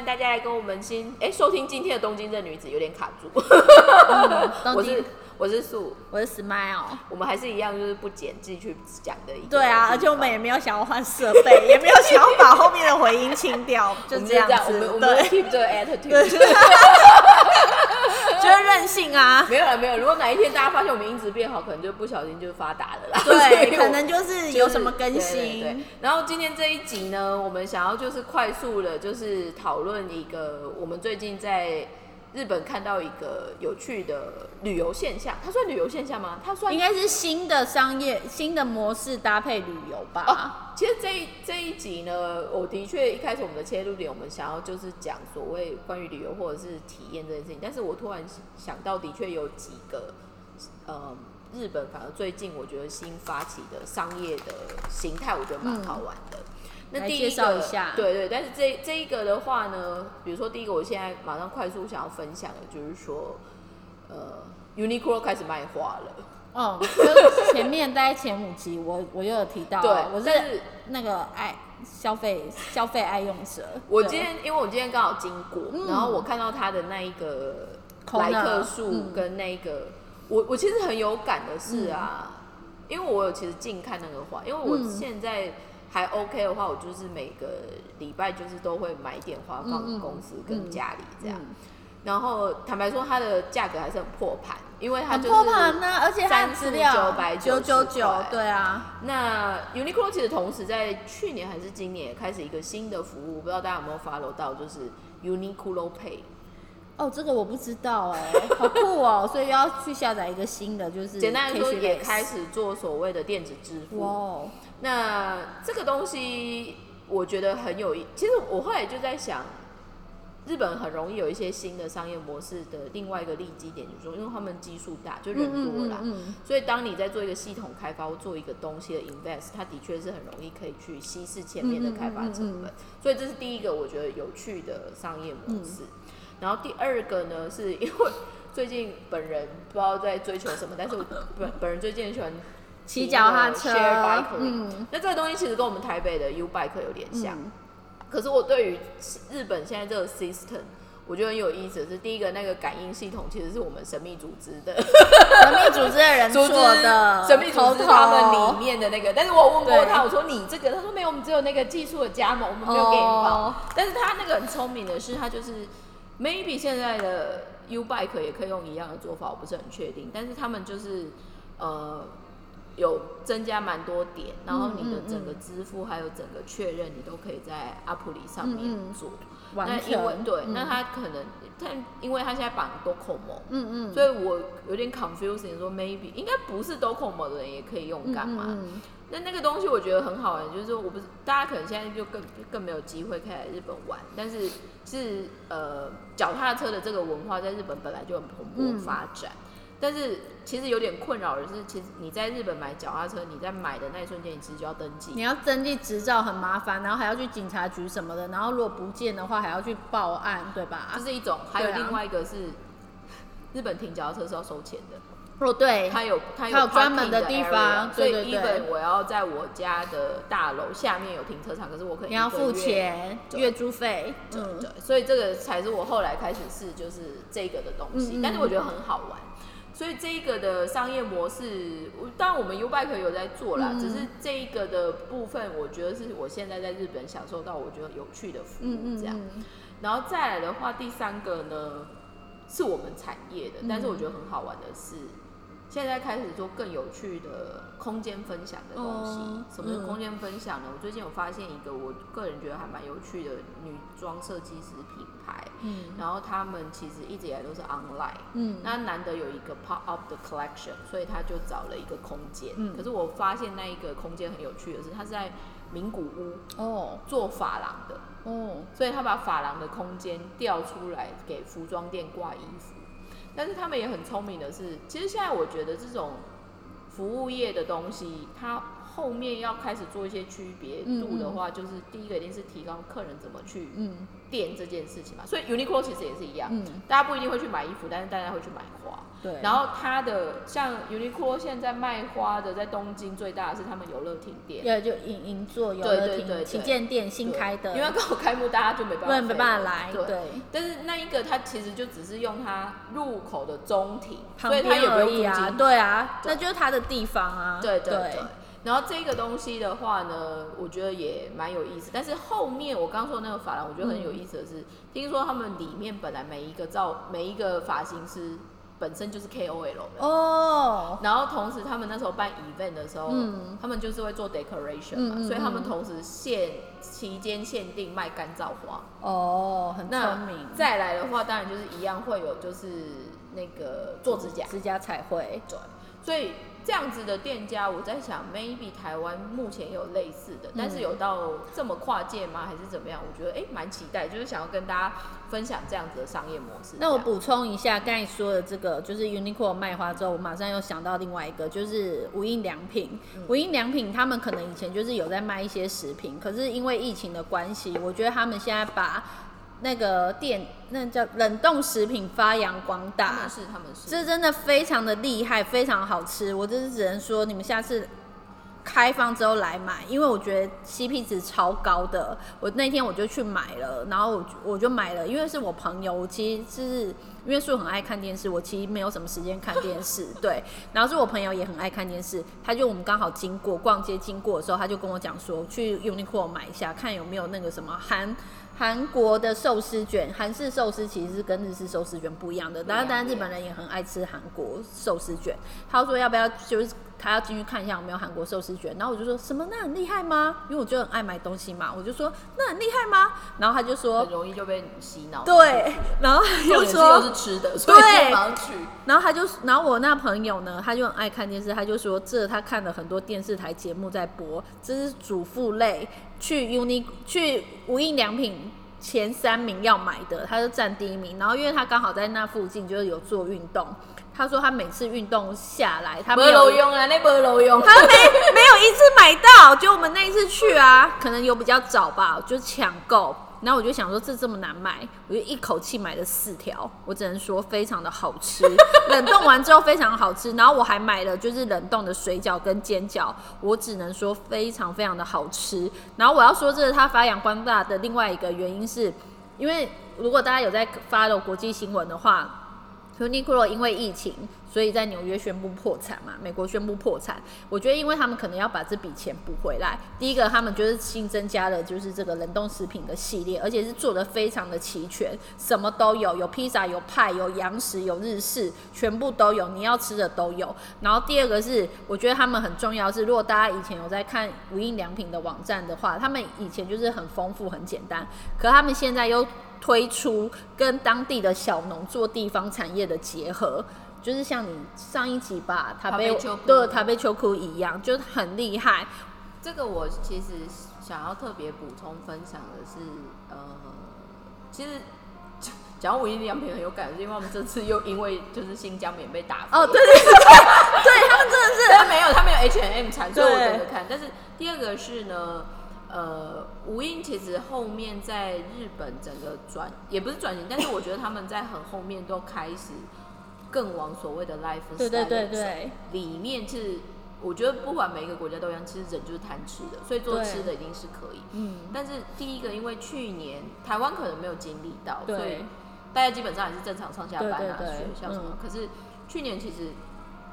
欢迎大家来跟我们新哎收听今天的《东京这女子》，有点卡住。我是我是素，我是 Smile。我们还是一样，就是不剪自己去讲的一对啊，而且我们也没有想要换设备，也没有想要把后面的回音清掉，就这样子。我们我们对，keep 这个 attitude。就是任性啊。没有了，没有。如果哪一天大家发现我们音质变好，可能就不小心就发达了啦。对，可能就是有什么更新。对然后今天这一集呢，我们想要就是快速的，就是讨论一个我们最近在日本看到一个有趣的旅游现象。它算旅游现象吗？它算应该是新的商业、新的模式搭配旅游吧。哦，其实这一这一集呢，我的确一开始我们的切入点，我们想要就是讲所谓关于旅游或者是体验这件事情，但是我突然想到，的确有几个呃日本反而最近我觉得新发起的商业的形态，我觉得蛮好玩的。那第一来介绍个一下对对，但是这这一个的话呢，比如说第一个，我现在马上快速想要分享的就是说，呃，Uniqlo 开始卖花了。哦，就前面大概前五集我我就有提到，对我是是那个爱消费消费爱用者。我今天因为我今天刚好经过，嗯然后我看到他的那一个空的来客数嗯跟那个，我我其实很有感的是啊，因为我有其实近看那个花，因为我嗯现在还 OK 的话，我就是每个礼拜就是都会买一点花放公司跟家里这样。嗯然后坦白说，它的价格还是很破盘，因为它很就是破盘呢，而且它的资料3990九九九块，对啊，那 Uniqlo 其实同时在去年还是今年也开始一个新的服务，不知道大家有没有 follow 到，就是 Uniqlo Pay。哦，这个我不知道哎，好酷哦，所以要去下载一个新的，就是简单来说也开始做所谓的电子支付。哇哦，那这个东西我觉得很有意，其实我后来就在想，日本很容易有一些新的商业模式的另外一个利基点，就是说，因为他们基数大，就人多啦。嗯嗯所以，当你在做一个系统开发或做一个东西的 invest，它的确是很容易可以去稀释前面的开发成本。所以，这是第一个我觉得有趣的商业模式。然后第二个呢，是因为最近本人不知道在追求什么，但是我本本人最近很喜欢骑脚踏车 bike，嗯。那这个东西其实跟我们台北的 U bike 有点像。嗯。可是我对于日本现在这个 system，我觉得很有意思的是，第一个那个感应系统其实是我们神秘组织的。神秘组织的人 做的，神秘组织他们里面的那个，但是我问过他，我说你这个，他说没有，我们只有那个技术的加盟，我们没有给你报。哦。但是他那个很聪明的是，他就是 maybe 现在的 U bike 也可以用一样的做法，我不是很确定，但是他们就是呃。有增加蛮多点，然后你的整个支付还有整个确认，你都可以在 app 里上面做。那因为成。对，嗯。那他可能他因为他现在绑 Docomo，嗯嗯，所以我有点 confusing，说 maybe 应该不是 Docomo 的人也可以用干嘛？那那个东西我觉得很好玩，就是说我不是大家可能现在就更更没有机会可以来日本玩，但是是呃脚踏车的这个文化在日本本来就很蓬勃嗯。发展。但是其实有点困扰的是，其实你在日本买脚踏车，你在买的那一瞬间，你其实就要登记。你要登记执照很麻烦，然后还要去警察局什么的，然后如果不见的话还要去报案，对吧？这是一种，还有另外一个是，日本停脚踏车是要收钱的。哦，对，它有它它有专门的的地方 area，所以对对对 even 我要在我家的大楼下面有停车场，可是我可以你要付钱，月租费，对嗯，对，所以这个才是我后来开始试，就是这个的东西，但是我觉得很好玩。所以这一个的商业模式，我当然我们 U Bike 有在做啦，嗯只是这一个的部分，我觉得是我现在在日本享受到我觉得有趣的服务这样。嗯，然后再来的话，第三个呢是我们产业的，但是我觉得很好玩的是，现在开始做更有趣的空间分享的东西。什么是空间分享呢？我最近有发现一个我个人觉得还蛮有趣的女装设计师品牌，嗯然后他们其实一直以来都是 online。嗯，那难得有一个 pop up 的 collection，所以他就找了一个空间。嗯可是我发现那一个空间很有趣的是，他是在名古屋哦做法廊的。哦，所以他把法廊的空间调出来给服装店挂衣服。但是他们也很聪明的是，其实现在我觉得这种服务业的东西，它后面要开始做一些区别度的话，就是第一个一定是提高客人怎么去嗯垫这件事情嘛。所以 Uniqlo 其实也是一样，嗯，大家不一定会去买衣服，但是大家会去买花。对。然后它的像 Uniqlo 现在卖花的，在东京最大的是他们游乐厅店，对就银银座有对乐对对对亭旗舰店新开的，因为刚好开幕，大家就没办法对没办法来，对。对，但是那一个它其实就只是用它入口的中庭，旁所以它边也不用。对啊，对那就是它的地方啊，对对对。然后这个东西的话呢，我觉得也蛮有意思。但是后面我刚说那个发廊，我觉得很有意思的是，听说他们里面本来每一个造每一个发型师本身就是 KOL 的。哦，然后同时，他们那时候办 event 的时候，嗯他们就是会做 decoration 嘛，所以他们嗯同时限期间限定卖干燥花。哦，很那聪明，再来的话，当然就是一样会有就是那个做指甲，指甲彩绘，对，所以这样子的店家，我在想，maybe 台湾目前也有类似的，但是有到这么跨界吗？还是怎么样？我觉得哎，蛮、期待，就是想要跟大家分享这样子的商业模式。那我补充一下，刚才说的这个就是 Uniqlo 卖花之后，我马上又想到另外一个，就是无印良品。嗯无印良品他们可能以前就是有在卖一些食品，可是因为疫情的关系，我觉得他们现在把那个店那叫冷冻食品发扬光大他们。是他们是，这真的非常的厉害，非常好吃。我真是只能说，你们下次开放之后来买，因为我觉得 CP 值超高的。我那天我就去买了，然后我我就买了，因为是我朋友，我其实是因为树很爱看电视，我其实没有什么时间看电视，对。然后是我朋友也很爱看电视，他就我们刚好经过逛街经过的时候，他就跟我讲说，去 Uniqlo 买一下，看有没有那个什么韩。韩国的寿司卷，韩式寿司其实是跟日式寿司卷不一样的，当然，当然日本人也很爱吃韩国寿司卷。他说要不要就是他要进去看一下有没有韩国寿司卷，然后我就说什么那很厉害吗？因为我就很爱买东西嘛，我就说那很厉害吗？然后他就说很容易就被洗脑。对，然后就说又是吃的，所以对就马上去。然后他就，然后我那朋友呢，他就很爱看电视，他就说这他看了很多电视台节目在播，这是主妇类去 uni 去无印良品前三名要买的，他就占第一名。然后因为他刚好在那附近就是有做运动，他说他每次运动下来，他没没有有用啊，那没有用。他没没有一次买到，就我们那一次去啊，可能有比较早吧，就抢购。然后我就想说这这么难买，我就一口气买了四条，我只能说非常的好吃，冷冻完之后非常好吃。然后我还买了就是冷冻的水饺跟煎饺，我只能说非常非常的好吃。然后我要说这是它发扬光大的另外一个原因是，因为如果大家有在 follow 国际新闻的话。Uniqlo 因为疫情，所以在纽约宣布破产嘛，美国宣布破产。我觉得，因为他们可能要把这笔钱补回来。第一个，他们就是新增加了就是这个冷冻食品的系列，而且是做的非常的齐全，什么都有，有披萨，有派，有洋食，有日式，全部都有，你要吃的都有。然后第二个是，我觉得他们很重要是，如果大家以前有在看无印良品的网站的话，他们以前就是很丰富、很简单，可他们现在又推出跟当地的小农做地方产业的结合，就是像你上一集吧，塔贝对塔贝秋库一样，就很厉害。这个我其实想要特别补充分享的是，呃，其实讲到无印良品很有感，是因为我们这次又因为就是新疆棉被打哦，对对对对，他们真的是 他没有，他没有 H and M 产，所以我对等着看。但是第二个是呢，呃，无印其实后面在日本整个转也不是转型，但是我觉得他们在很后面都开始更往所谓的 life 对对对 style 对里面是。我觉得不管每一个国家都一样，其实人就是贪吃的，所以做吃的一定是可以。嗯，但是第一个，因为去年台湾可能没有经历到，所以大家基本上还是正常上下班啊，对对对学校什么。嗯可是去年其实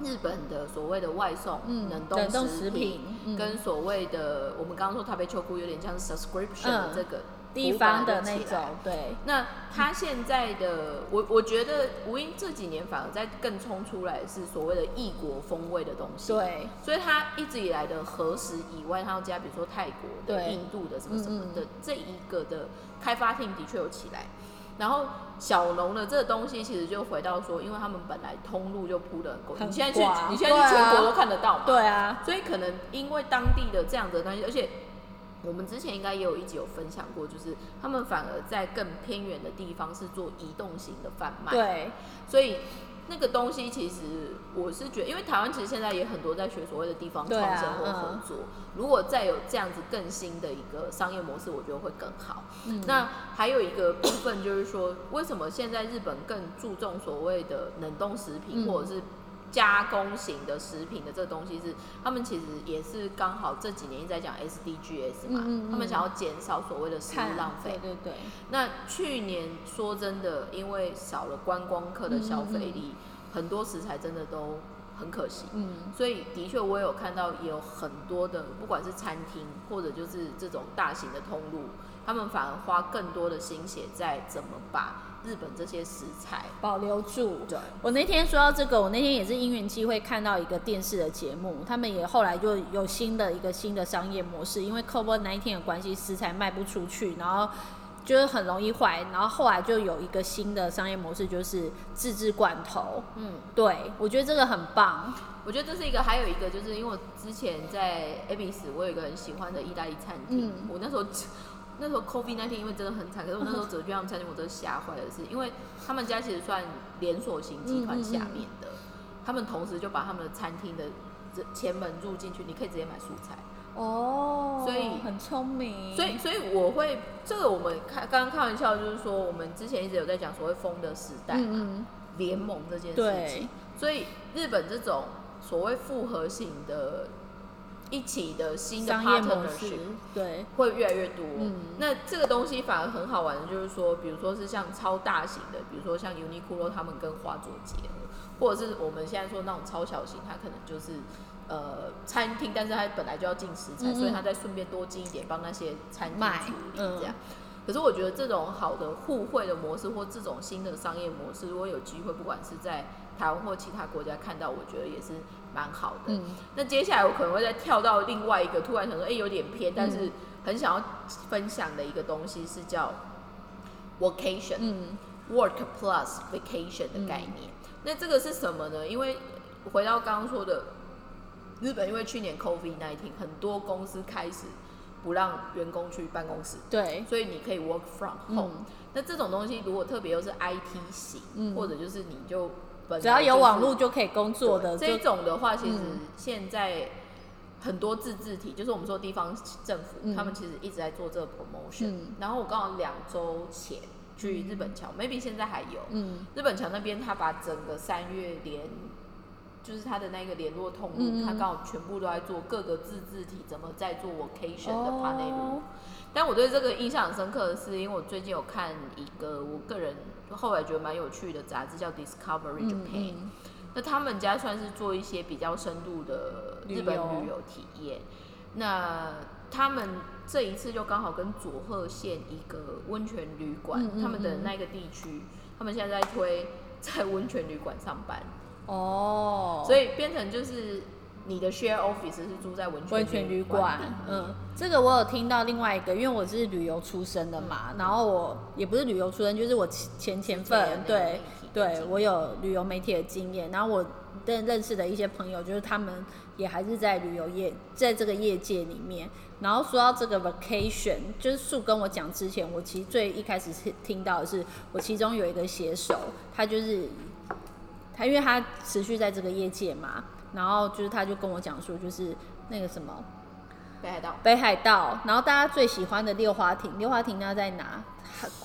日本的所谓的外送、嗯冷冷冻食食品嗯。跟所谓的我们刚刚说台北秋裤有点像是 subscription 的嗯这个地方的那种，对，那他现在的，我我觉得无印这几年反而在更冲出来是所谓的异国风味的东西。对，所以他一直以来的核食以外，他要加比如说泰国的、印度的什么什么的、这一个的开发 team 的确有起来。然后小龙的这个东西其实就回到说，因为他们本来通路就铺的很够，你现在去你现在去全国都看得到嘛。对啊，所以可能因为当地的这样子的东西，而且我们之前应该也有一集有分享过，就是他们反而在更偏远的地方是做移动型的贩卖，，对，所以那个东西其实我是觉得，因为台湾其实现在也很多在学所谓的地方创生或合嗯作。如果再有这样子更新的一个商业模式，我觉得会更好。那还有一个部分就是说，为什么现在日本更注重所谓的冷冻食品、嗯或者是加工型的食品的这个东西是，他们其实也是刚好这几年一直在讲 SDGs 嘛，嗯嗯嗯他们想要减少所谓的食物浪费对。对对，那去年说真的，因为少了观光客的消费力，很多食材真的都很可惜。嗯所以的确，我有看到也有很多的，不管是餐厅或者就是这种大型的通路，他们反而花更多的心血在怎么把日本这些食材，保留住。对，我那天说到这个，我那天也是因缘机会看到一个电视的节目，他们也后来就有新的一个新的商业模式，因为 COVID 1 9的关系，食材卖不出去，然后就是很容易坏，然后后来就有一个新的商业模式，就是自制罐头。嗯，对，我觉得这个很棒。我觉得这是一个，还有一个就是因为我之前在 Abis，我有一个很喜欢的意大利餐厅，嗯我那时候。那时候 COVID 那天因为真的很惨，可是我那时候走去他们餐厅，我真的吓坏了，是因为他们家其实算连锁型集团下面的，他们同时就把他们的餐厅的这前门入进去，你可以直接买蔬菜，哦所以很聪明。所以所以我会这个我们开刚刚开玩笑，就是说我们之前一直有在讲所谓风的时代嘛，嗯联盟这件事情，所以日本这种所谓复合型的一起的新嗯，的商业模 partnership 式，对，会越来越多。嗯那这个东西反而很好玩的，就是说，比如说是像超大型的，比如说像 Uniqlo 他们跟花作结合，或者是我们现在说那种超小型，它可能就是呃餐厅，但是它本来就要进食材，嗯嗯所以它再顺便多进一点，帮那些餐厅处理嗯这样。可是我觉得这种好的互惠的模式，或这种新的商业模式，如果有机会，不管是在台湾或其他国家看到，我觉得也是蛮好的。嗯那接下来我可能会再跳到另外一个，突然想说，哎、有点偏，但是很想要分享的一个东西是叫 vacation，、嗯 work plus vacation 的概念。那这个是什么呢？因为回到刚刚说的，日本因为去年 COVID nineteen，很多公司开始不让员工去办公室，对，所以你可以 work from home。嗯。那这种东西如果特别又是 IT 型，嗯。或者就是你就本来只要有网络就可以工作的，这种的话，其实嗯。现在很多自治体，就是我们说地方政府，嗯。他们其实一直在做这个 promotion。嗯。然后我刚好两周前去日本桥、m a y b e 现在还有。嗯。日本桥那边，他把整个三月连，就是他的那个联络通路，他刚好全部都在做各个自治体怎么在做 vocation 的 n e 哦但我对这个印象很深刻的是，因为我最近有看一个我个人后来觉得蛮有趣的杂志，叫 Discovery 嗯 Japan。嗯那他们家算是做一些比较深度的日本旅游体验。那他们这一次就刚好跟佐贺县一个温泉旅馆，他们的嗯。那个地区，他们现在在推在温泉旅馆上班，哦，所以变成就是你的 share office 是住在温泉温泉旅馆。嗯，这个我有听到另外一个，因为我是旅游出身的嘛，然后我也不是旅游出身，就是我前前前份，对对，我有旅游媒体的经验，然后我认认识的一些朋友，就是他们也还是在旅游业，在这个业界里面。然后说到这个 vacation，就是树跟我讲之前，我其实最一开始是听到的是，我其中有一个写手，他就是他，因为他持续在这个业界嘛，然后就是他就跟我讲说，就是那个什么北海道。北海道，然后大家最喜欢的六花亭，六花亭那在哪？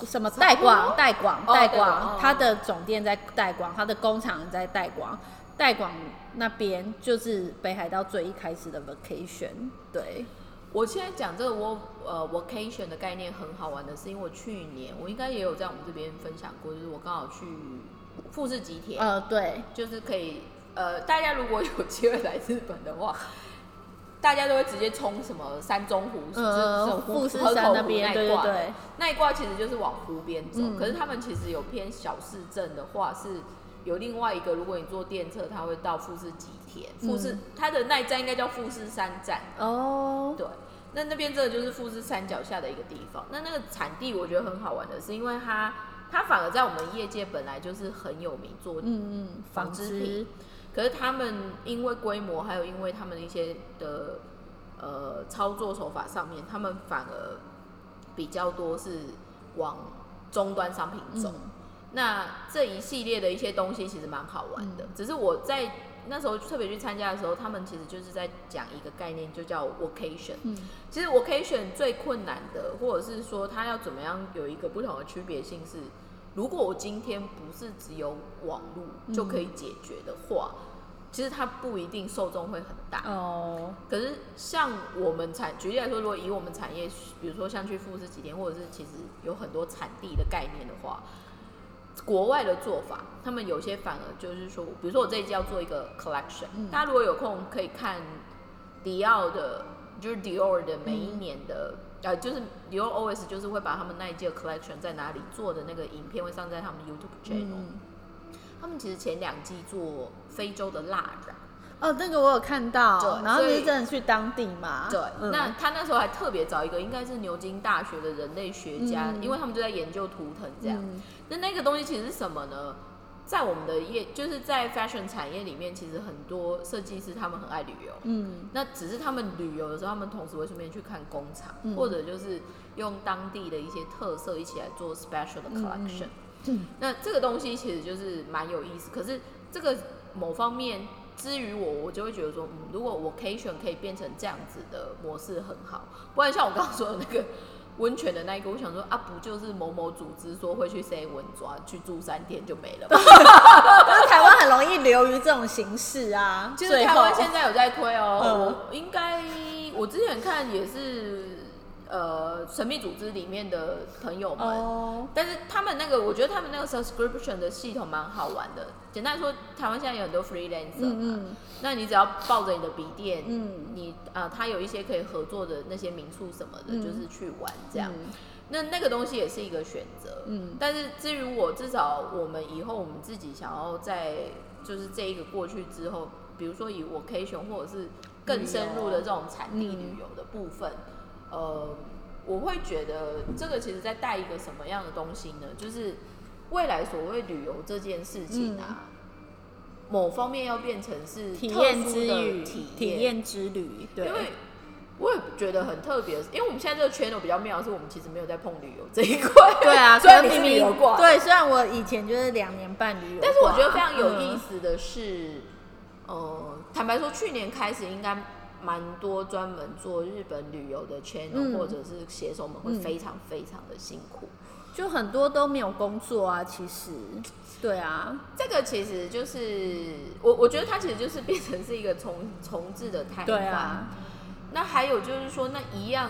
什么代广？代广？哦代代广它的总店在代广，它的工厂在代广，代广那边就是北海道最一开始的 vacation。对，我现在讲这个 work 呃 vacation 的概念很好玩的是，因为我去年我应该也有在我们这边分享过，就是我刚好去富士吉田，呃，对，就是可以呃，大家如果有机会来日本的话，大家都会直接冲什么山中湖，就是这呃富士山那边，那一挂的。对，那一挂其实就是往湖边走，嗯。可是他们其实有偏小市镇的话是。有另外一个，如果你坐电车，它会到富士吉田，富士、嗯它的那一站应该叫富士山站，哦，对，那那边真的就是富士山脚下的一个地方。那那个产地我觉得很好玩的是，因为它它反而在我们业界本来就是很有名做嗯嗯，纺纺织品，可是他们因为规模，还有因为他们的一些的呃操作手法上面，他们反而比较多是往终端商品走。嗯那这一系列的一些东西其实蛮好玩的，只是我在那时候特别去参加的时候，他们其实就是在讲一个概念，就叫 vocation。嗯其实 vocation 最困难的，或者是说它要怎么样有一个不同的区别性是，如果我今天不是只有网络就可以解决的话，其实它不一定受众会很大。哦，可是像我们产，举例来说，如果以我们产业，比如说像去富士几天，或者是其实有很多产地的概念的话，国外的做法，他们有些反而就是说，比如说我这一季要做一个 collection，、大家如果有空可以看迪奥的，就是 Dior 的每一年的。呃，就是 Dior always 就是会把他们那一季的 collection 在哪里做的那个影片会上在他们 YouTube channel。嗯，他们其实前两季做非洲的蜡染，哦，那个我有看到，对然后就是真的去当地嘛，对，嗯那他那时候还特别找一个应该是牛津大学的人类学家，嗯因为他们就在研究图腾这样。嗯那那个东西其实是什么呢？在我们的业，就是在 fashion 产业里面，其实很多设计师他们很爱旅游。嗯。那只是他们旅游的时候，他们同时会顺便去看工厂，嗯。或者就是用当地的一些特色一起来做 special 的 collection。嗯。那这个东西其实就是蛮有意思，可是这个某方面，之于我，我就会觉得说，嗯，如果 vocation 可以变成这样子的模式很好，不然像我刚刚说的那个温泉的那一个，我想说啊，不就是某某组织说会去 say 文抓去住三天就没了吗？就是台湾很容易流于这种形式啊。其实台湾现在有在推哦、嗯我应该我之前看也是呃神秘组织里面的朋友们。哦，但是他们那个，我觉得他们那个 subscription 的系统蛮好玩的。简单说，台湾现在有很多 freelancer 嘛，嗯那你只要抱着你的笔电，嗯。你啊、他有一些可以合作的那些民宿什么的，嗯。就是去玩这样。嗯。那那个东西也是一个选择，嗯。但是至于我，至少我们以后我们自己想要在就是这一个过去之后，比如说以 vacation 或者是更深入的这种产地嗯旅游的部分，呃，我会觉得这个其实在带一个什么样的东西呢？就是未来所谓旅游这件事情啊，某方面要变成是嗯体验之旅，体体验之旅，对，因为我也觉得很特别，因为我们现在这个 channel 比较妙，是我们其实没有在碰旅游这一块。对啊，虽然明明旅游挂，对，虽然我以前就是两年半旅游，但是我觉得非常有意嗯思的是，呃，坦白说，去年开始应该蛮多专门做日本旅游的 channel、嗯或者是写手们会嗯非常非常的辛苦。就很多都没有工作啊，其实，对啊，这个其实就是我，我觉得它其实就是变成是一个重重置的态对。啊，那还有就是说，那一样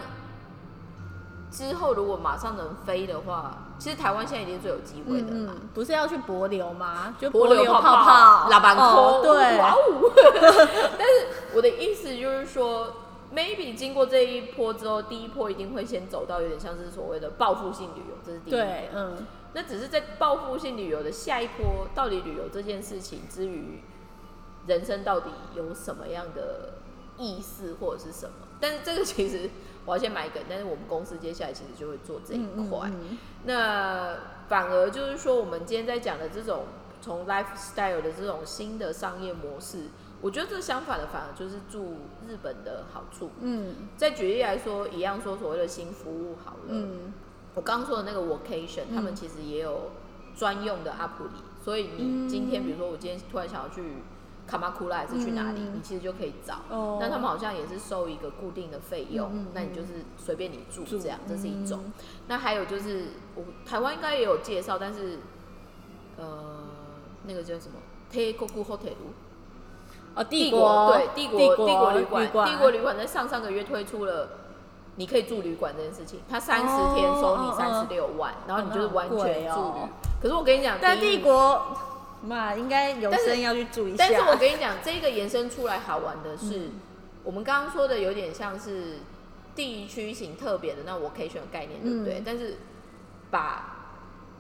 之后如果马上能飞的话，其实台湾现在已经最有机会的了嘛。嗯嗯，不是要去博流吗？就柏流流泡泡、拉板哦扣，对，哇哦！但是我的意思就是说，maybe 经过这一波之后，第一波一定会先走到有点像是所谓的报复性旅游，这是第一波。对，嗯，那只是在报复性旅游的下一波，到底旅游这件事情之于人生到底有什么样的意思或者是什么？但是这个其实我要先买一个，但是我们公司接下来其实就会做这一嗯块。那反而就是说，我们今天在讲的这种从 lifestyle 的这种新的商业模式，我觉得这相反的反而就是住日本的好处。嗯。再举例来说，一样说所谓的新服务好了，嗯。我刚刚说的那个 vocation，、嗯。他们其实也有专用的 app 里，所以你今天比如说我今天突然想要去卡马库拉还是去哪里，嗯。你其实就可以找。哦。那他们好像也是收一个固定的费用，那你就是随便你住住这样，这是一种。嗯。那还有就是我台湾应该也有介绍，但是呃那个叫什么？Teikoku Hotel。哦，帝国对帝国帝帝国旅馆，帝国旅馆在上上个月推出了，你可以住旅馆这件事情，它三十天收你哦三十六万，然后你就是完全住可是我跟你讲，但帝国嘛，应该有生要去住一下。但是我跟你讲，这个延伸出来好玩的是，嗯我们刚刚说的有点像是地区型特别的那 vocation 的概念，对不对？嗯但是把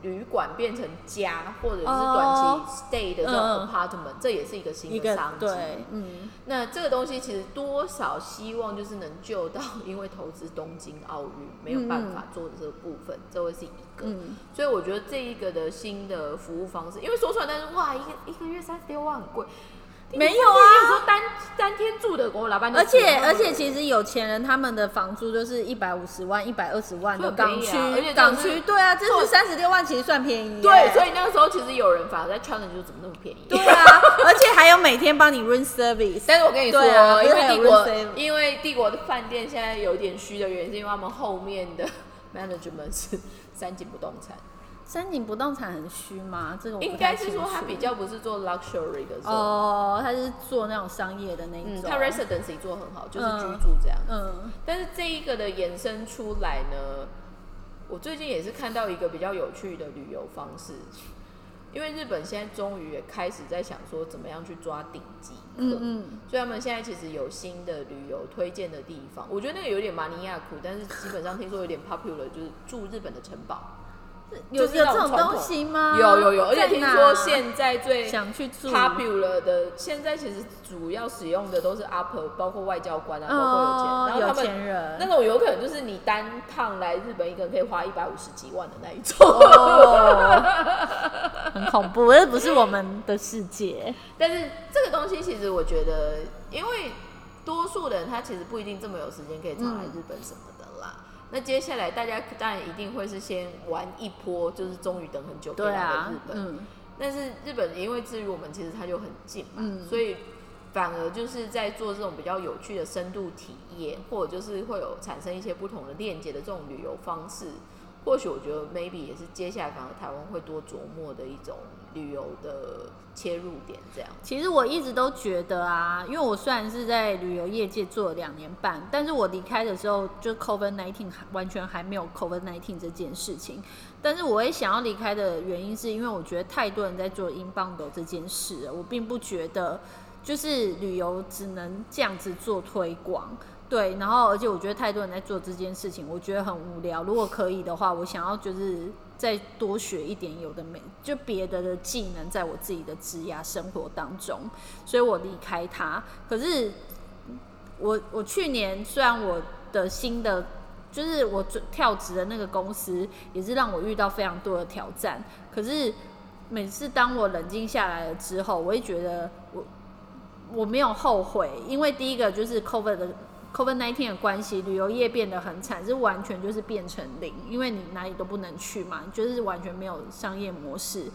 旅馆变成家或者是短哦。期 stay 的这种嗯。apartment，、这也是一个新的商机。对，嗯。那这个东西其实多少希望就是能救到，因为投资东京奥运没有办法做的这个部分，这会是一个。嗯，所以我觉得这一个的新的服务方式，因为说出来，但是哇，一个一个月三十六万很贵，没有啊。说单单天住的我老板，而且而且，其实有钱人他们的房租就是一百五十万、一百二十万的港区，港区对啊，这是三十六万，其实算便宜。对，所以那个时候其实有人反而在 challenge 就怎么那么便宜？对啊，而且还有每天帮你 room service。但是我跟你说，因为帝国因为帝国的饭店现在有点虚的原因，是因为他们后面的 management 是三井不动产，山景不动产很虚吗？这个我应该是说他比较不是做 luxury 的时候，哦，他是做那种商业的那一嗯，种。他 residency 做很好，就是嗯居住这样。嗯但是这一个的延伸出来呢，我最近也是看到一个比较有趣的旅游方式，因为日本现在终于也开始在想说怎么样去抓顶级客，嗯嗯，所以他们现在其实有新的旅游推荐的地方，我觉得那个有点马尼亚苦，但是基本上听说有点 popular，就是住日本的城堡，有有这种东西吗？有有有，而且听说现在最想去住 popular 的，现在其实主要使用的都是 upper，包括外交官啊，包括有钱，然后他们钱人那种有可能就是你单趟来日本一个人可以花一百五十几万的那一种。哦，很恐怖，这不是我们的世界。但是这个东西其实我觉得，因为多数人他其实不一定这么有时间可以常来日本什么的啦。那接下来大家当然一定会是先玩一波，就是终于等很久可以来对啊日，本。嗯，但是日本因为至于我们其实它就很近嘛，嗯所以反而就是在做这种比较有趣的深度体验，或者就是会有产生一些不同的链接的这种旅游方式。或许我觉得 maybe 也是接下来反而台湾会多琢磨的一种旅游的切入点，这样。其实我一直都觉得啊，因为我虽然是在旅游业界做了两年半，但是我离开的时候就 COVID nineteen 完全还没有 COVID nineteen 这件事情。但是我也想要离开的原因，是因为我觉得太多人在做 inbound 这件事了，我并不觉得就是旅游只能这样子做推广。对，然后而且我觉得太多人在做这件事情，我觉得很无聊。如果可以的话，我想要就是再多学一点有的没，就别的的技能，在我自己的职涯生活当中，所以我离开它。可是我我去年虽然我的新的就是我跳职的那个公司，也是让我遇到非常多的挑战，可是每次当我冷静下来了之后，我会觉得我我没有后悔，因为第一个就是 COVID 的 COVID nineteen 的关系，旅游业变得很惨，是完全就是变成零，因为你哪里都不能去嘛，就是完全没有商业模式。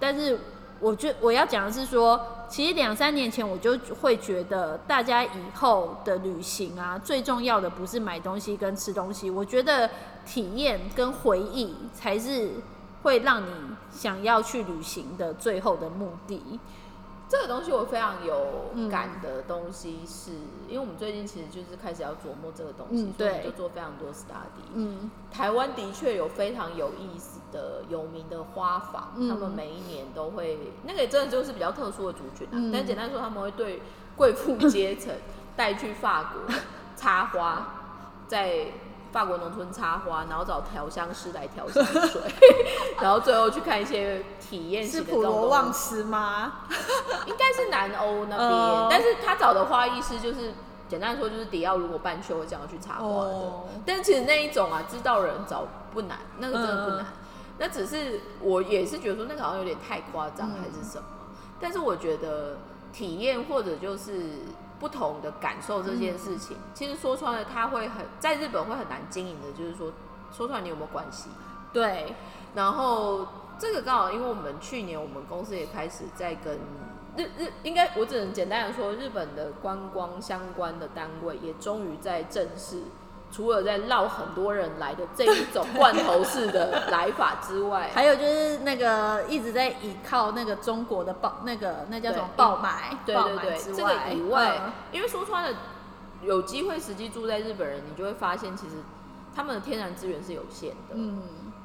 但是我觉我要讲的是说，其实两三年前我就会觉得，大家以后的旅行啊，最重要的不是买东西跟吃东西，我觉得体验跟回忆才是会让你想要去旅行的最后的目的。这个东西我非常有感的东西是，因为我们最近其实就是开始要琢磨这个东西，嗯所以我们就做非常多 study。嗯台湾的确有非常有意思的有名的花房，嗯他们每一年都会，那个真的就是比较特殊的族群啊。嗯但简单说，他们会对贵妇阶层 带去法国插花，在法国农村插花，然后找调香师来调香水，然后最后去看一些体验型的这种东西。斯吗？应该是南欧那边，哦但是他找的花艺师就是简单说就是迪奥如果半秋会这样去插花的，哦但其实那一种啊，知道人找不难，那个真的不难。嗯那只是我也是觉得说那个好像有点太夸张嗯还是什么，但是我觉得体验或者就是不同的感受这件事情，其实说穿了，他会很在日本会很难经营的，就是说说出来你有没有关系？对，然后这个刚好，因为我们去年我们公司也开始在跟日日，应该我只能简单的说，日本的观光相关的单位也终于在正式，除了在绕很多人来的这一种罐头式的来法之外，还有就是那个一直在依靠那个中国的爆那个那叫什么爆买，爆对对对，这个以外，嗯因为说穿了，有机会实际住在日本人，你就会发现其实他们的天然资源是有限的。嗯，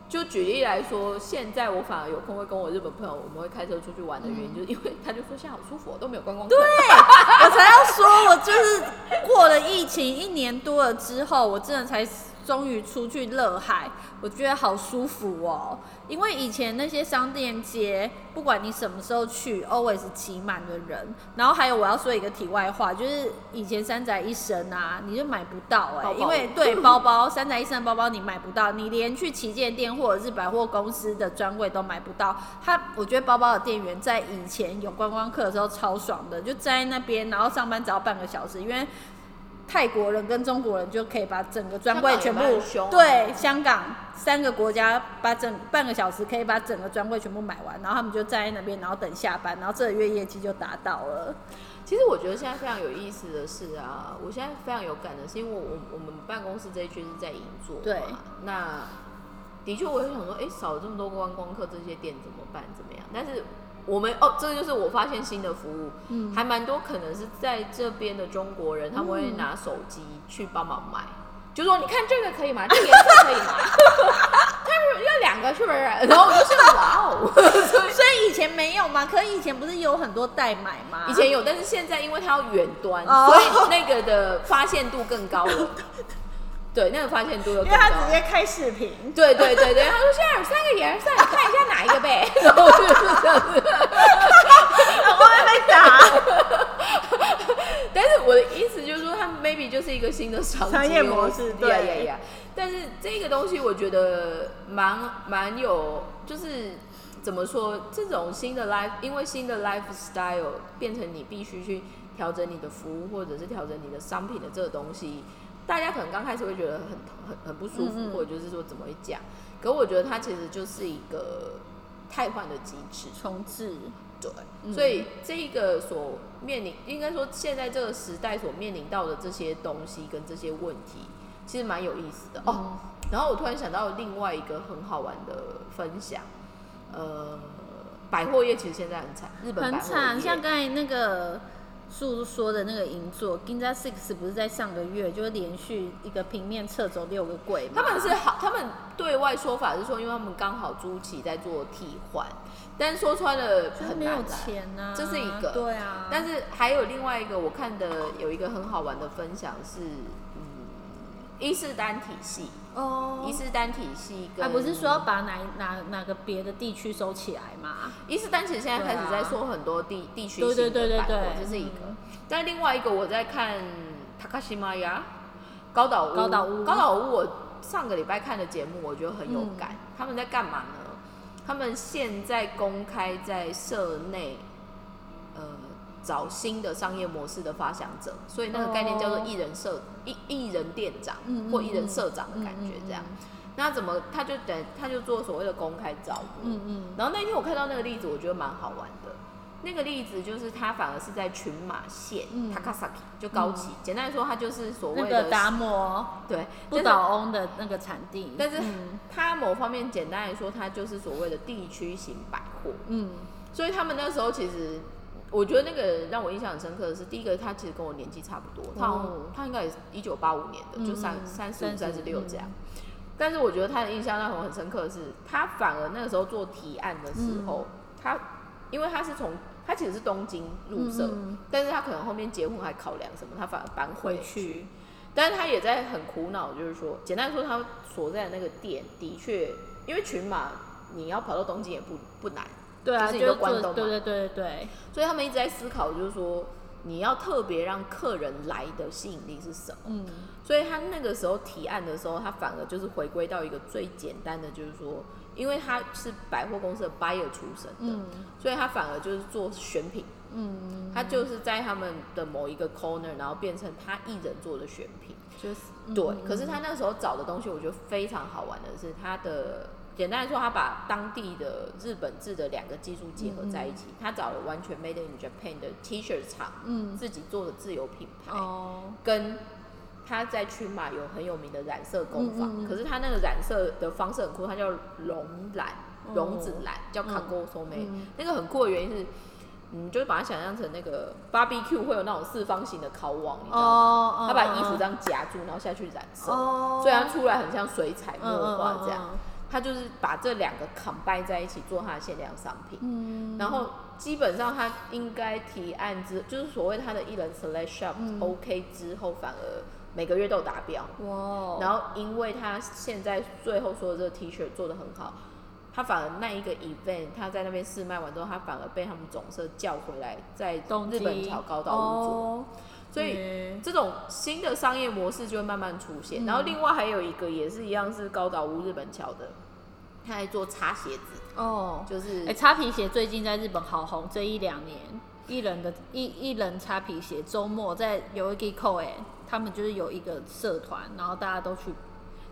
就举例来说，现在我反而有空会跟我日本朋友，我们会开车出去玩的嗯原因，就是因为他就说现在好舒服哦，都没有观光对。我才要说，我就是过了疫情一年多了之后，我真的才终于出去乐海，我觉得好舒服哦。因为以前那些商店街，不管你什么时候去，always 挤满的人。然后还有我要说一个题外话，就是以前三宅一生啊，你就买不到哎、因为对包包 三宅一生的包包你买不到，你连去旗舰店或者是百货公司的专柜都买不到。它我觉得包包的店员在以前有观光客的时候超爽的，就站在那边，然后上班只要半个小时，因为。泰国人跟中国人就可以把整个专柜全部对香港三个国家把整半个小时可以把整个专柜全部买完，然后他们就站在那边，然后等下班，然后这个月业绩就达到了。其实我觉得现在非常有意思的是啊，我现在非常有感的是，因为我我们办公室这一区是在银座嘛，对那的确我会想说，哎、少了这么多观光客，这些店怎么办？怎么样？但是我们哦，这个就是我发现新的服务，嗯还蛮多可能是在这边的中国人，他们会拿手机去帮忙买，就说你看这个可以吗？这个颜色可以吗？他们要两个是不是？然后我就说哇哦，所以以前没有嘛，可以前不是有很多代买吗？以前有，但是现在因为它要远端，哦所以那个的发现度更高了。对，那个发现度又更高因为他直。接开视频，对对对对，他说现在有三个颜色，你看一下哪一个呗。然后就是这样子。我会被打。但是我的意思就是说，它 maybe 就是一个新的商机商业模式对呀呀呀！但是这个东西我觉得蛮蛮有，就是怎么说，这种新的 life，因为新的 lifestyle 变成你必须去调整你的服务，或者是调整你的商品的这个东西，大家可能刚开始会觉得很很很不舒服，或者就是说怎么会这样？可我觉得它其实就是一个汰换的机制。重置，对，嗯所以这一个所面临，应该说现在这个时代所面临到的这些东西跟这些问题，其实蛮有意思的、哦。嗯然后我突然想到另外一个很好玩的分享，呃，百货业其实现在很惨，日本百货很惨。像刚才那个树说的那个银座 Ginza Six 不是在上个月就是连续一个平面撤走六个柜吗？他们是好，他们对外说法是说，因为他们刚好租期在做替换，但是说穿了很难没有钱呐、这是一个对啊。但是还有另外一个我看的有一个很好玩的分享是，嗯，伊势丹体系，哦伊，势丹体系跟啊，不是说要把哪哪哪个别的地区收起来吗？伊势丹其实现在开始在说很多地地区对性的百货对对对对，这是一个嗯。但另外一个我在看塔卡西玛呀高岛屋，高岛屋高岛屋，我上个礼拜看的节目，我觉得很有嗯感。他们在干嘛呢？他们现在公开在社内，呃，找新的商业模式的发想者，所以那个概念叫做哦。艺人社艺艺人店长或艺人嗯社长的感觉这样。那怎么他就等他就做所谓的公开招募，嗯嗯。然后那天我看到那个例子，我觉得蛮好玩的。那个例子就是他反而是在群马县、嗯。Takasaki 就高崎，简单来说，他就是所谓的那个达摩对不倒翁的那个产地，但是嗯。它某方面简单来说，他就是所谓的地区型百货。嗯。所以他们那时候其实，我觉得那个让我印象很深刻的是，第一个他其实跟我年纪差不多，他他应该也是一九八五年的，就三嗯三十五、三十六这样。嗯。但是我觉得他的印象让我很深刻的是，他反而那个时候做提案的时候，他因为他是从他其实是东京入社，但是他可能后面结婚还考量什么，他反而搬回回去，但是他也在很苦恼，就是说，简单说，他所在的那个店的确，因为群马你要跑到东京也不不难，对啊，就是一个关东嘛。对对对对对，所以他们一直在思考，就是说你要特别让客人来的吸引力是什么。嗯。所以他那个时候提案的时候，他反而就是回归到一个最简单的，就是说，因为他是百货公司的 buyer 出身的，嗯。所以他反而就是做选品，嗯，他就是在他们的某一个 corner，然后变成他一人做的选品。就是对，嗯。可是他那时候找的东西，我觉得非常好玩的是，他的简单来说，他把当地的日本制的两个技术结合在一起，他找了完全 made in Japan 的 T 恤厂，嗯自己做的自有品牌，哦跟他在群马有很有名的染色工坊，嗯嗯嗯可是他那个染色的方式很酷，它叫绒染，哦绒子染，叫嗯 Kango s o m e 嗯那个很酷的原因是。你就把它想象成那个 barbecue 会有那种四方形的烤网，你知道吗？哦，他把衣服这样夹住，然后下去染色，哦，所以它出来很像水彩嗯墨画这样。嗯它就是把这两个 combine 在一起做他的限量商品。嗯，然后基本上他应该提案之，就是所谓他的艺人 select shop、嗯、OK 之后，反而每个月都有达标。哇，然后因为他现在最后说的这个 T 恤做的很好，他反而那一个 event 他在那边试卖完之后，他反而被他们总社叫回来，在日本京桥高岛屋做。哦，所以嗯这种新的商业模式就会慢慢出现。嗯。然后另外还有一个也是一样是高岛屋日本桥的，他还做擦鞋子，哦，就是哎、擦皮鞋最近在日本好红，这一两年，一人的一一人擦皮鞋，周末在有一个扣哎，他们就是有一个社团，然后大家都去，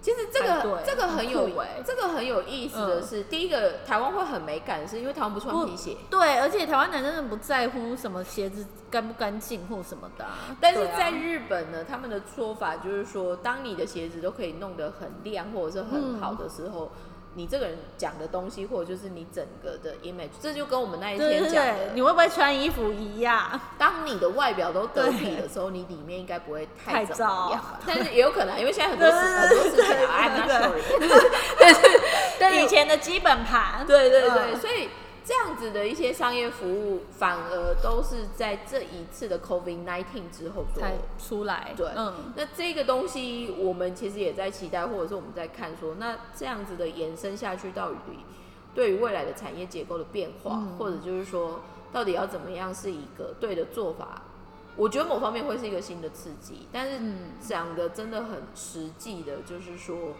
其实这个这个很有这个很有意思的嗯。是，第一个台湾会很美感，是因为台湾不穿皮鞋。对，而且台湾男生真的不在乎什么鞋子干不干净或什么的啊、但是在日本呢，他们的说法就是说，当你的鞋子都可以弄得很亮或者是很好的时候，你这个人讲的东西，或者就是你整个的 image，这就跟我们那一对对天讲的，，你会不会穿衣服一样？当你的外表都得体的时候，你里面应该不会太太怎么样糟吧？但是也有可能，因为现在很多事很多事情对啊，I'm not 对 sure。但是 但是以前的基本盘，对对对，嗯所以这样子的一些商业服务，反而都是在这一次的 COVID nineteen 之后做。才出来，对，嗯，那这个东西我们其实也在期待，或者是我们在看说，那这样子的延伸下去，到底对于未来的产业结构的变化，嗯。或者就是说，到底要怎么样是一个对的做法？我觉得某方面会是一个新的刺激，但是嗯。讲的真的很实际的，就是说，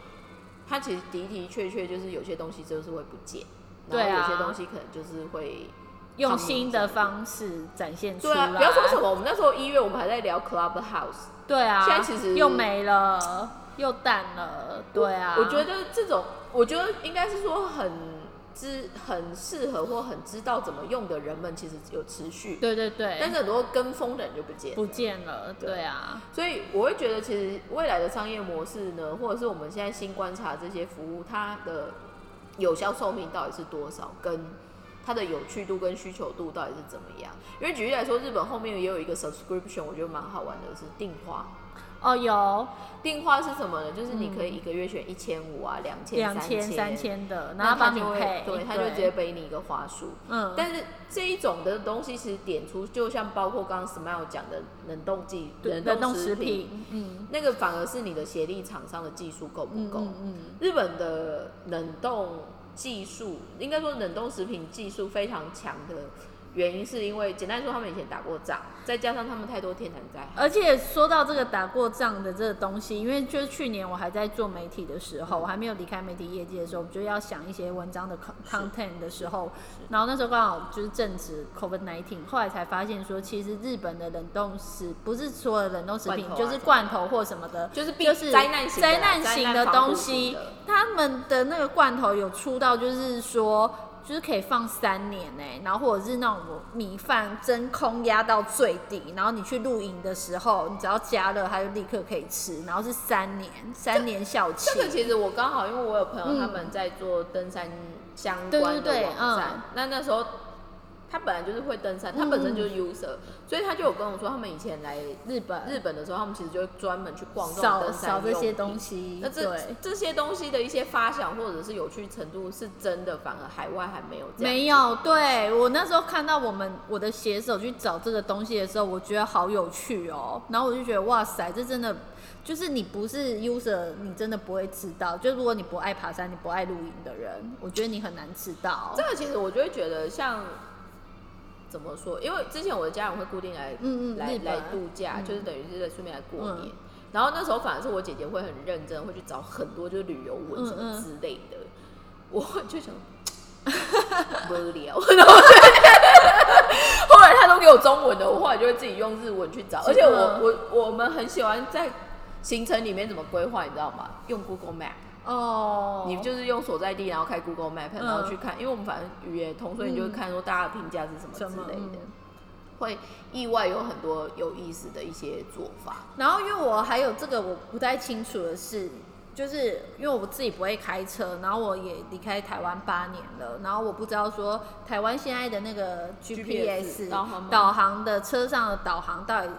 它其实的的确确就是有些东西就是会不见，然后有些东西可能就是会用新的方式展现出来。对啊，不要说什么，我们那时候一月我们还在聊 Clubhouse，对啊，现在其实又没了，又淡了。对啊，我，我觉得这种，我觉得应该是说很知、很适合或很知道怎么用的人们，其实有持续，对对对，但是很多跟风的人就不见了。不见了。对对啊，所以我会觉得，其实未来的商业模式呢，或者是我们现在新观察这些服务，它的有效寿命到底是多少，跟它的有趣度跟需求度到底是怎么样？因为举例来说，日本后面也有一个 subscription，我觉得蛮好玩的，是定花。哦，有订花是什么呢？就是你可以一个月选一千五啊、两千、两千、三千的，然后帮你就会配，对，他就直接背你一个花束。嗯，但是这一种的东西其实点出，就像包括刚刚 Smile 讲的冷冻剂、冷冻食食品，嗯，那个反而是你的协力厂商的技术够不够？嗯，日本的冷冻技术，应该说冷冻食品技术非常强的原因，是因为简单说，他们以前打过仗，再加上他们太多天然灾害。而且说到这个打过仗的这个东西，因为就是去年我还在做媒体的时候，我还没有离开媒体业界的时候，我就要想一些文章的 con- content 的时候，然后那时候刚好就是正值 COVID 1 9后来才发现说，其实日本的冷冻食不是所有的冷冻食品，啊就是罐头或什么的，就是必就是灾难型灾难型的东西，他们的那个罐头有出到就是说。就是可以放三年呢、然后或者是那种米饭真空压到最底，然后你去露营的时候，你只要加热，它就立刻可以吃，然后是三年，三年效期。这个其实我刚好，因为我有朋友嗯他们在做登山相关的对对网站，嗯那那时候他本来就是会登山，他本身就是 user，、所以他就有跟我说，他们以前来日本日本的时候，他们其实就会专门去逛这种登山少这些东西，那这。这些东西的一些发想或者是有趣程度，是真的，反而海外还没有这样。没有，对我那时候看到我们我的写手去找这个东西的时候，我觉得好有趣哦。然后我就觉得哇塞，这真的就是你不是 user，你真的不会知道。就如果你不爱爬山，你不爱露营的人，我觉得你很难知道这。个其实我就会觉得像。怎么说？因为之前我的家人会固定来，来嗯嗯来来度假，嗯就是等于是在顺便来过年。嗯然后那时候反而是我姐姐会很认真，会去找很多就是旅游文什么之类的。我就想 无聊，然后就后来他都给我中文的，我后来就会自己用日文去找。而且我嗯我我们很喜欢在行程里面怎么规划，你知道吗？用 Google Map。哦，你就是用所在地，然后开 Google Map，、嗯。然后去看，因为我们反正语言通，所以你就会看说大家的评价是什么之类的，嗯。会意外有很多有意思的一些做法。然后因为我还有这个我不太清楚的是，就是因为我自己不会开车，然后我也离开台湾八年了，然后我不知道说台湾现在的那个 GPS 导航导航的车上的导航到底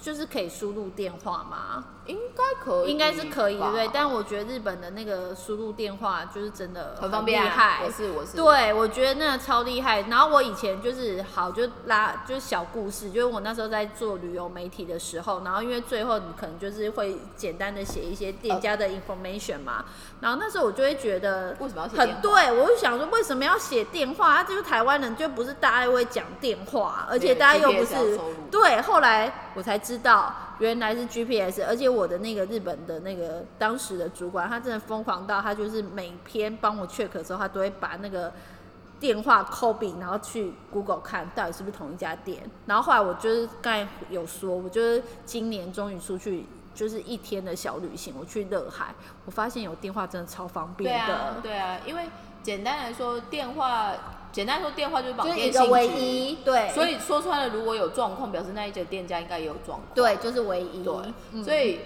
就是可以输入电话吗？应该可以，应该是可以，对不对？但我觉得日本的那个输入电话就是真的很方便啊厉害，我是我是，对，我觉得那个超厉害。然后我以前就是好就拉就是小故事，就是我那时候在做旅游媒体的时候，然后因为最后你可能就是会简单的写一些店家的 information 嘛，然后那时候我就会觉得为什么要写很对，我就想说为什么要写电话？啊就是台湾人，就不是大家会讲电话，而且大家又不是对。后来我才知道原来是 GPS，而且我的那个日本的那个当时的主管，他真的疯狂到他就是每篇帮我 check 的时候，他都会把那个电话 copy，然后去 Google 看到底是不是同一家店。然后后来我就是刚才有说，我就是今年终于出去。就是一天的小旅行，我去乐海，我发现有电话真的超方便的，对啊，因为简单来说，电话简单说电话就是绑就是电信局一个唯一，对，所以说穿了，如果有状况，表示那一家店家应该也有状况。对，就是唯一，对，嗯所以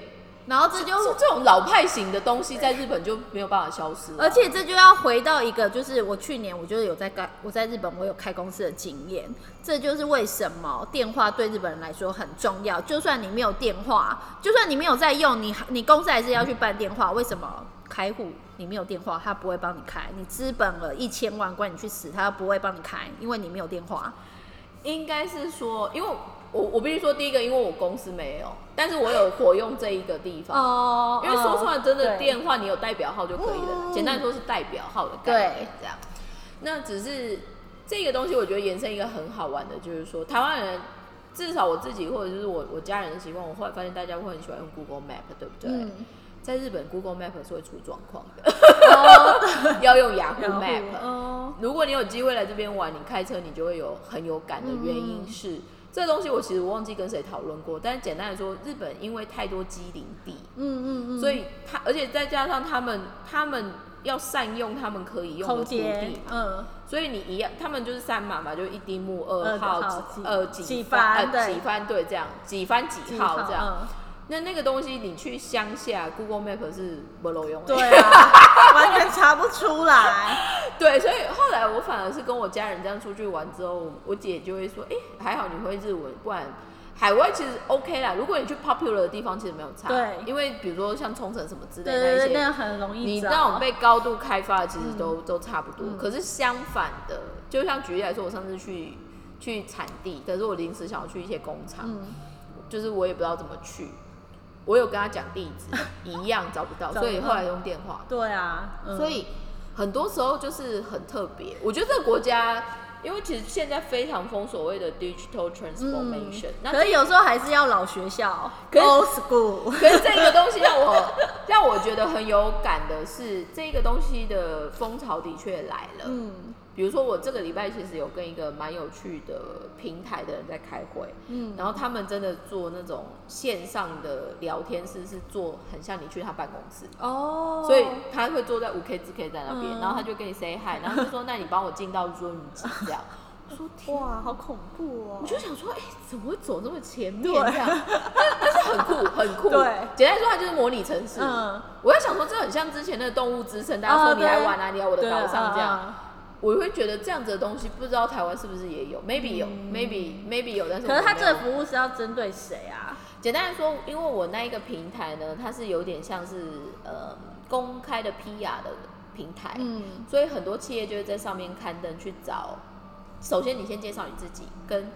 然后这就是这种老派型的东西，在日本就没有办法消失。而且这就要回到一个，就是我去年我就是有在干我在日本我有开公司的经验，这就是为什么电话对日本人来说很重要。就算你没有电话，就算你没有在用，你你公司还是要去办电话。为什么开户你没有电话，他不会帮你开？你资本了一千万，关你去死，他不会帮你开，因为你没有电话。应该是说，因为我我必须说，第一个，因为我公司没有，但是我有活用这一个地方。哦因为说实话，真的电话你有代表号就可以了。嗯简单说是代表号的概念，这样。那只是这个东西，我觉得延伸一个很好玩的，就是说台湾人，至少我自己或者就是我我家人的习惯，我后来发现大家会很喜欢用 Google Map，对不对？嗯在日本 Google Map 是会出状况的，哦。要用 Yahoo Map。哦，如果你有机会来这边玩，你开车你就会有很有感的原因是，这个东西我其实我忘记跟谁讨论过，但是简单来说，日本因为太多机灵地，嗯嗯嗯，所以他而且再加上他们他们要善用他们可以用的土地，，嗯。所以你一样，他们就是三码嘛，就一丁目二二号号几几呃几几番几番对这样几番几几号这样，嗯那那个东西你去乡下 Google Map 是不漏用的，对啊，完全查不出来。对，所以后来我反而是跟我家人这样出去玩之后，我姐就会说，哎、还好你会日文，不然海外其实 OK 啦。如果你去 popular 的地方，其实没有差，对因为比如说像冲绳什么之类那一些，那个很容易你那种被高度开发的，其实都、嗯都差不多。嗯可是相反的，就像举例来说，我上次去去产地，可是我临时想要去一些工厂，嗯，就是我也不知道怎么去。我有跟他讲地址，一样找不到，所以后来用电话。对啊，嗯所以很多时候就是很特别。我觉得这个国家，因为其实现在非常风所谓的 digital transformation，、那嗯可是有时候还是要老学校，old school。可是这个东西让我 让我觉得很有感的是，这个东西的风潮的确来了。嗯比如说我这个礼拜其实有跟一个蛮有趣的平台的人在开会，嗯，然后他们真的做那种线上的聊天室，是做很像你去他办公室。哦，所以他会坐在五 K 之 K 在那边，嗯然后他就跟你 say hi，然后就说那你帮我进到 Zoom 几这样。我 说，哇，好恐怖哦！我就想说，哎、怎么会走这么前面对这样？但但是很酷，很酷。对简单说，它就是模拟城市。嗯，我在想说，这很像之前那个动物之城，大家哦说你来玩啊，你来我的对岛上这样。嗯我会觉得这样子的东西，不知道台湾是不是也有？maybe 有、嗯 m a y b e maybe 有，但是可是他这个服务是要针对谁啊？简单来说，因为我那一个平台呢，它是有点像是呃公开的 PR 的平台，嗯所以很多企业就会在上面刊登去找。首先，你先介绍你自己，跟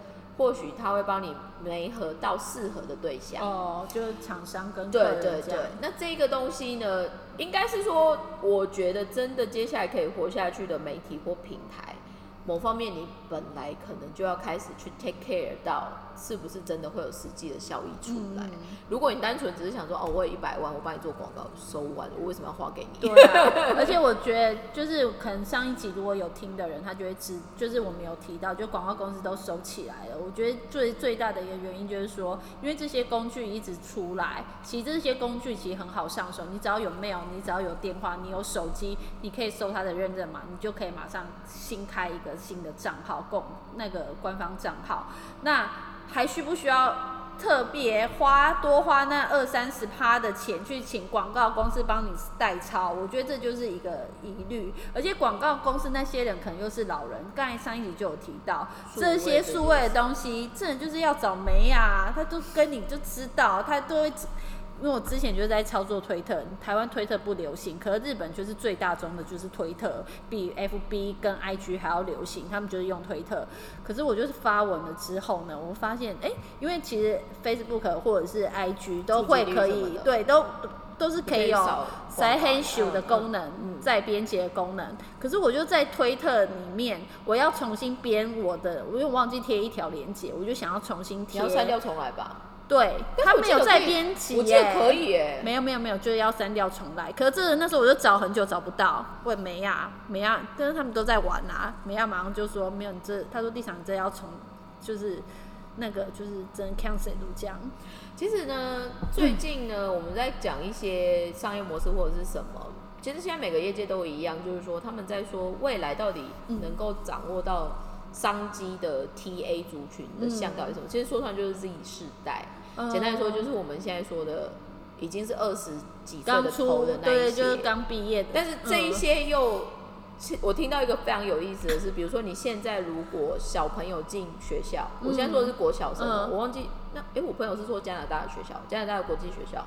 或许他会帮你媒合到适合的对象。哦，就是厂商跟客对对对那这个东西呢，应该是说，我觉得真的接下来可以活下去的媒体或平台，某方面你本来可能就要开始去 take care 到是不是真的会有实际的效益出来。嗯如果你单纯只是想说，哦，我有一百万，我帮你做广告收完，我为什么要花给你？对啊，而且我觉得就是可能上一集如果有听的人，他就会知，就是我们有提到，就广告公司都收起来了。我觉得最最大的一个原因就是说，因为这些工具一直出来，其实这些工具其实很好上手，你只要有 mail，你只要有电话，你有手机，你可以搜他的认证码，你就可以马上新开一个新的账号，供那个官方账号。那还需不需要特别花多花那二三十趴的钱去请广告公司帮你代抄？我觉得这就是一个疑虑。而且广告公司那些人可能又是老人，刚才上一集就有提到，这些数位的东西，这人就是要找媒啊，他都跟你就知道，他都会。因为我之前就是在操作推特，台湾推特不流行，可是日本就是最大宗的就是推特，比 FB 跟 IG 还要流行，他们就是用推特。可是我就是发文了之后呢，我发现，哎、因为其实 Facebook 或者是 IG 都会可以，对，都都是可以有塞黑咻的嗯功能，嗯再编辑的功能。可是我就在推特里面，我要重新编我的，我又忘记贴一条链接，我就想要重新你贴。要删掉重来吧。对，他没有在编辑我记得耶可以耶。没有没有没有，就是要删掉重来。可是这那时候我就找很久找不到，问梅亚，梅亚，但是他们都在玩啊。梅亚马上就说没有，你这他说地产你这要重，就是那个就是真 cancel 这样。其实呢，最近呢，我们在讲一些商业模式或者是什么。其实现在每个业界都一样，就是说他们在说未来到底能够掌握到商机的 TA 族群的向到底是什么。其实说穿就是 Z 世代，嗯。简单来说就是我们现在说的已经是二十几岁的头的那一对，些。就是刚毕业的，但是这一嗯。些又，是我听到一个非常有意思的是，比如说你现在如果小朋友进学校，我现在说的是国小生我忘记那诶，我朋友是说加拿大的学校，加拿大的国际学校，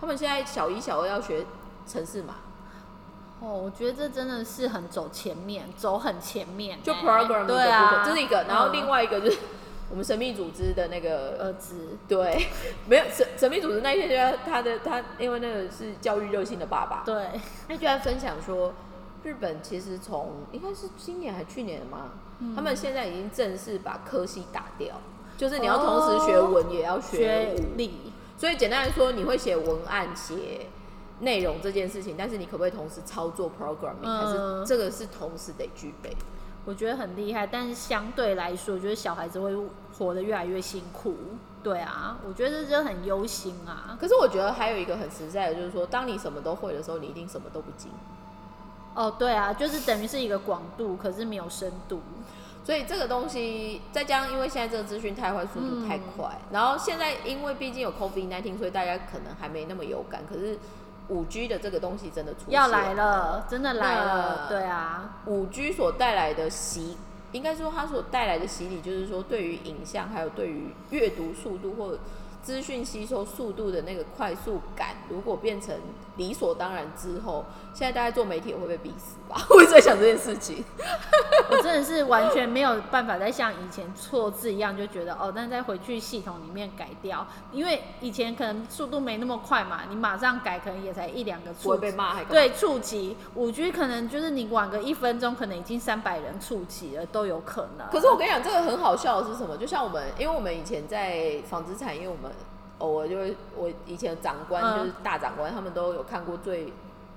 他们现在小一、小二要学城市嘛，哦，我觉得这真的是很走前面，走很前面欸，就 program 的部分，对啊，这是一个，然后另外外一个就是我们神秘组织的那个。儿子，对，没有神神秘组织那一天就在他的他，因为那个是教育热心的爸爸，对，他就在分享说，日本其实从应该是今年还去年的嘛，嗯。他们现在已经正式把科系打掉，就是你要同时学文也要学学武，力，所以简单来说，你会写文案、写内容这件事情，但是你可不可以同时操作 programming，、还是嗯这个是同时得具备？我觉得很厉害，但是相对来说，我觉得小孩子会活得越来越辛苦。对啊，我觉得这就很忧心啊。可是我觉得还有一个很实在的，就是说，当你什么都会的时候，你一定什么都不精。哦，对啊，就是等于是一个广度，可是没有深度。所以这个东西，再加上因为现在这个资讯太快，速度太快，然后现在因为毕竟有 COVID 1 9所以大家可能还没那么有感。可是五 G 的这个东西真的出现要来了，真的来了。对啊，五 G 所带来的洗，应该说它所带来的洗礼，就是说对于影像还有对于阅读速度或资讯吸收速度的那个快速感，如果变成理所当然之后，现在大家做媒体会被逼死吧？我一直在想这件事情。我真的是完全没有办法再像以前错字一样，就觉得哦，但再回去系统里面改掉，因为以前可能速度没那么快嘛，你马上改可能也才一两个不会触及。被对，触及五 G 可能就是你晚个一分钟，可能已经三百人触及了，都有可能。可是我跟你讲，这个很好笑的是什么？就像我们，因为我们以前在纺织产业，我们偶尔就会，我以前长官、嗯就是大长官，他们都有看过最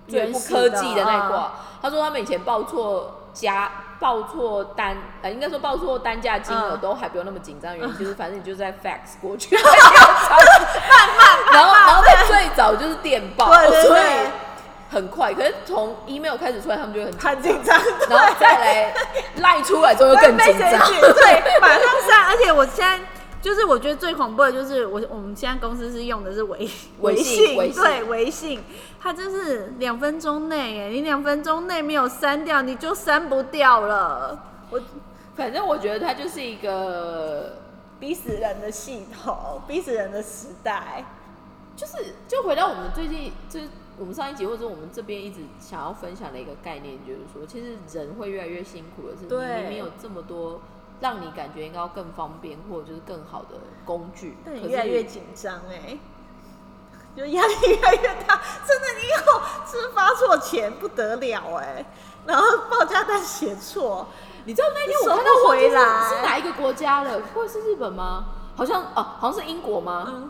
最不科技的那一挂。他说他们以前报错加、报错单，呃，应该说报错单价金额嗯都还不用那么紧张，原因 就是反正你就在 fax 过去，慢慢，然后然后他最早就是电报，所以很快。可是从 email 开始出来，他们就很紧很紧张，然后再来赖出来之后又更紧张。对，马上上，而且我现在就是我觉得最恐怖的就是我我们现在公司是用的是微微信信，微信 对微信，它就是两分钟内，哎，你两分钟内没有删掉，你就删不掉了。我反正我觉得它就是一个，逼死人的系统，逼死人的时代。就是就回到我们最近，就是我们上一集或者我们这边一直想要分享的一个概念，就是说，其实人会越来越辛苦的是，对你明明有这么多让你感觉应该要更方便或者就是更好的工具，但你越来越紧张哎，就压力越来越大。真的，你以后是发错钱不得了哎，然后报价单写错，你知道那天我收看到不回来是哪一个国家的，会是日本吗？好像哦，好像是英国吗？嗯，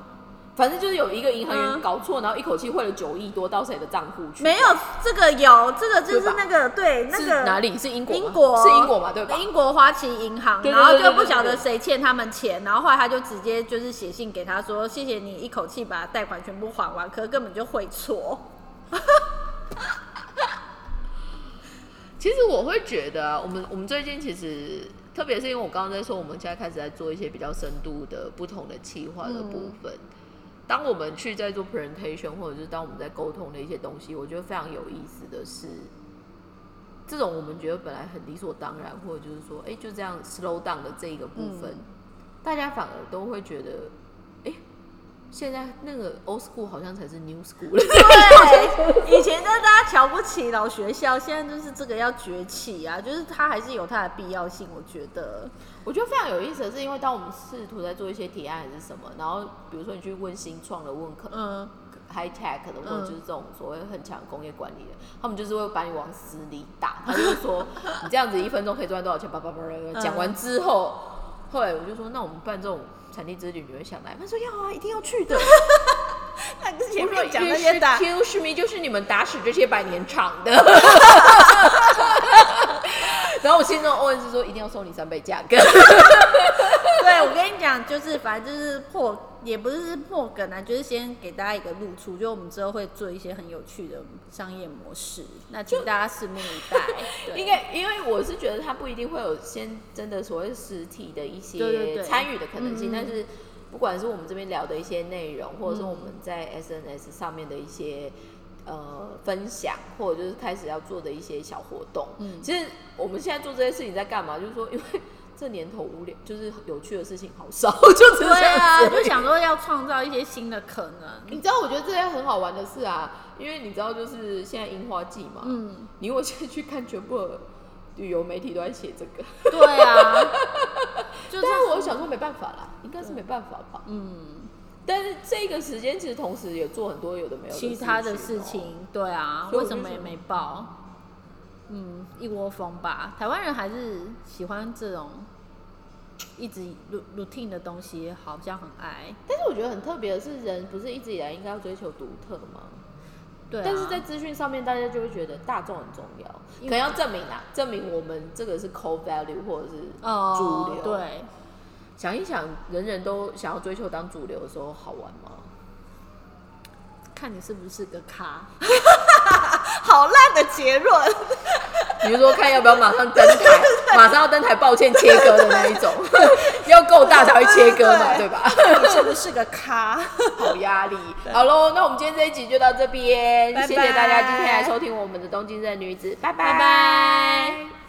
反正就是有一个银行员嗯搞错，然后一口气汇了九亿多到谁的账户去？没有这个有，这个就是那个对那个是哪里？是英国吗？英国是英国嘛？对吧？英国花旗银行，然后就不晓得对谁欠他们钱，然后后来他就直接就是写信给他说，谢谢你一口气把贷款全部还完，可是根本就汇错。其实我会觉得啊，我们我们最近其实，特别是因为我刚刚在说，我们现在开始在做一些比较深度的不同的企划的部分。当我们去在做 presentation，或者是当我们在沟通的一些东西，我觉得非常有意思的是，这种我们觉得本来很理所当然，或者就是说，哎、就这样 slow down 的这一个部分，大家反而都会觉得，哎、现在那个 old school 好像才是 new school 了。对，以前是大家瞧不起老学校，现在就是这个要崛起啊，就是它还是有它的必要性，我觉得。我觉得非常有意思的是，因为当我们试图在做一些提案还是什么，然后比如说你去问新创的，问可嗯，high tech 的，或者嗯就是这种所谓很强的工业管理的，他们就是会把你往死里打。他就会说你这样子一分钟可以赚多少钱，叭叭叭叭。讲完之后，后来我就说，那我们办这种产地之旅，你会想来？他说要啊，一定要去的。那之前我说面讲那些打，Excuse me，就是你们打死这些百年厂的。然后我心中 OS 是说，一定要收你三倍价格。对我跟你讲，就是反正就是破，也不是破梗啊，就是先给大家一个露出，就我们之后会做一些很有趣的商业模式，那请大家拭目以待。对应该，因为我是觉得它不一定会有先真的所谓实体的一些参与的可能性，嗯但是不管是我们这边聊的一些内容，或者是我们在 SNS 上面的一些呃分享，或者就是开始要做的一些小活动，嗯其实我们现在做这些事情在干嘛？就是说，因为这年头无聊，就是有趣的事情好少，对啊。就想说要创造一些新的可能。你知道，我觉得这些很好玩的事啊，因为你知道，就是现在樱花季嘛，嗯，你我现在去看全部的旅游媒体都在写这个。对啊，就是我想说没办法啦，应该是没办法吧。嗯，但是这个时间其实同时也做很多有的没有的其他的事哦。情，对啊，为什么也没报？嗯，一窝蜂吧。台湾人还是喜欢这种一直 routine 的东西，好像很爱。但是我觉得很特别的是，人不是一直以来应该要追求独特吗？对、啊，但是在资讯上面，大家就会觉得大众很重要，可能要证明啊，证明我们这个是 core value 或者是哦主流。，对，想一想，人人都想要追求当主流的时候，好玩吗？看你是不是个咖。好烂的结论。比如说看要不要马上登台，马上要登台，抱歉切割的那一种，要够大才会切割嘛，对吧？你是不是个咖？好压力。好喽，那我们今天这一集就到这边，拜拜谢谢大家今天来收听我们的东京热女子，拜拜拜拜。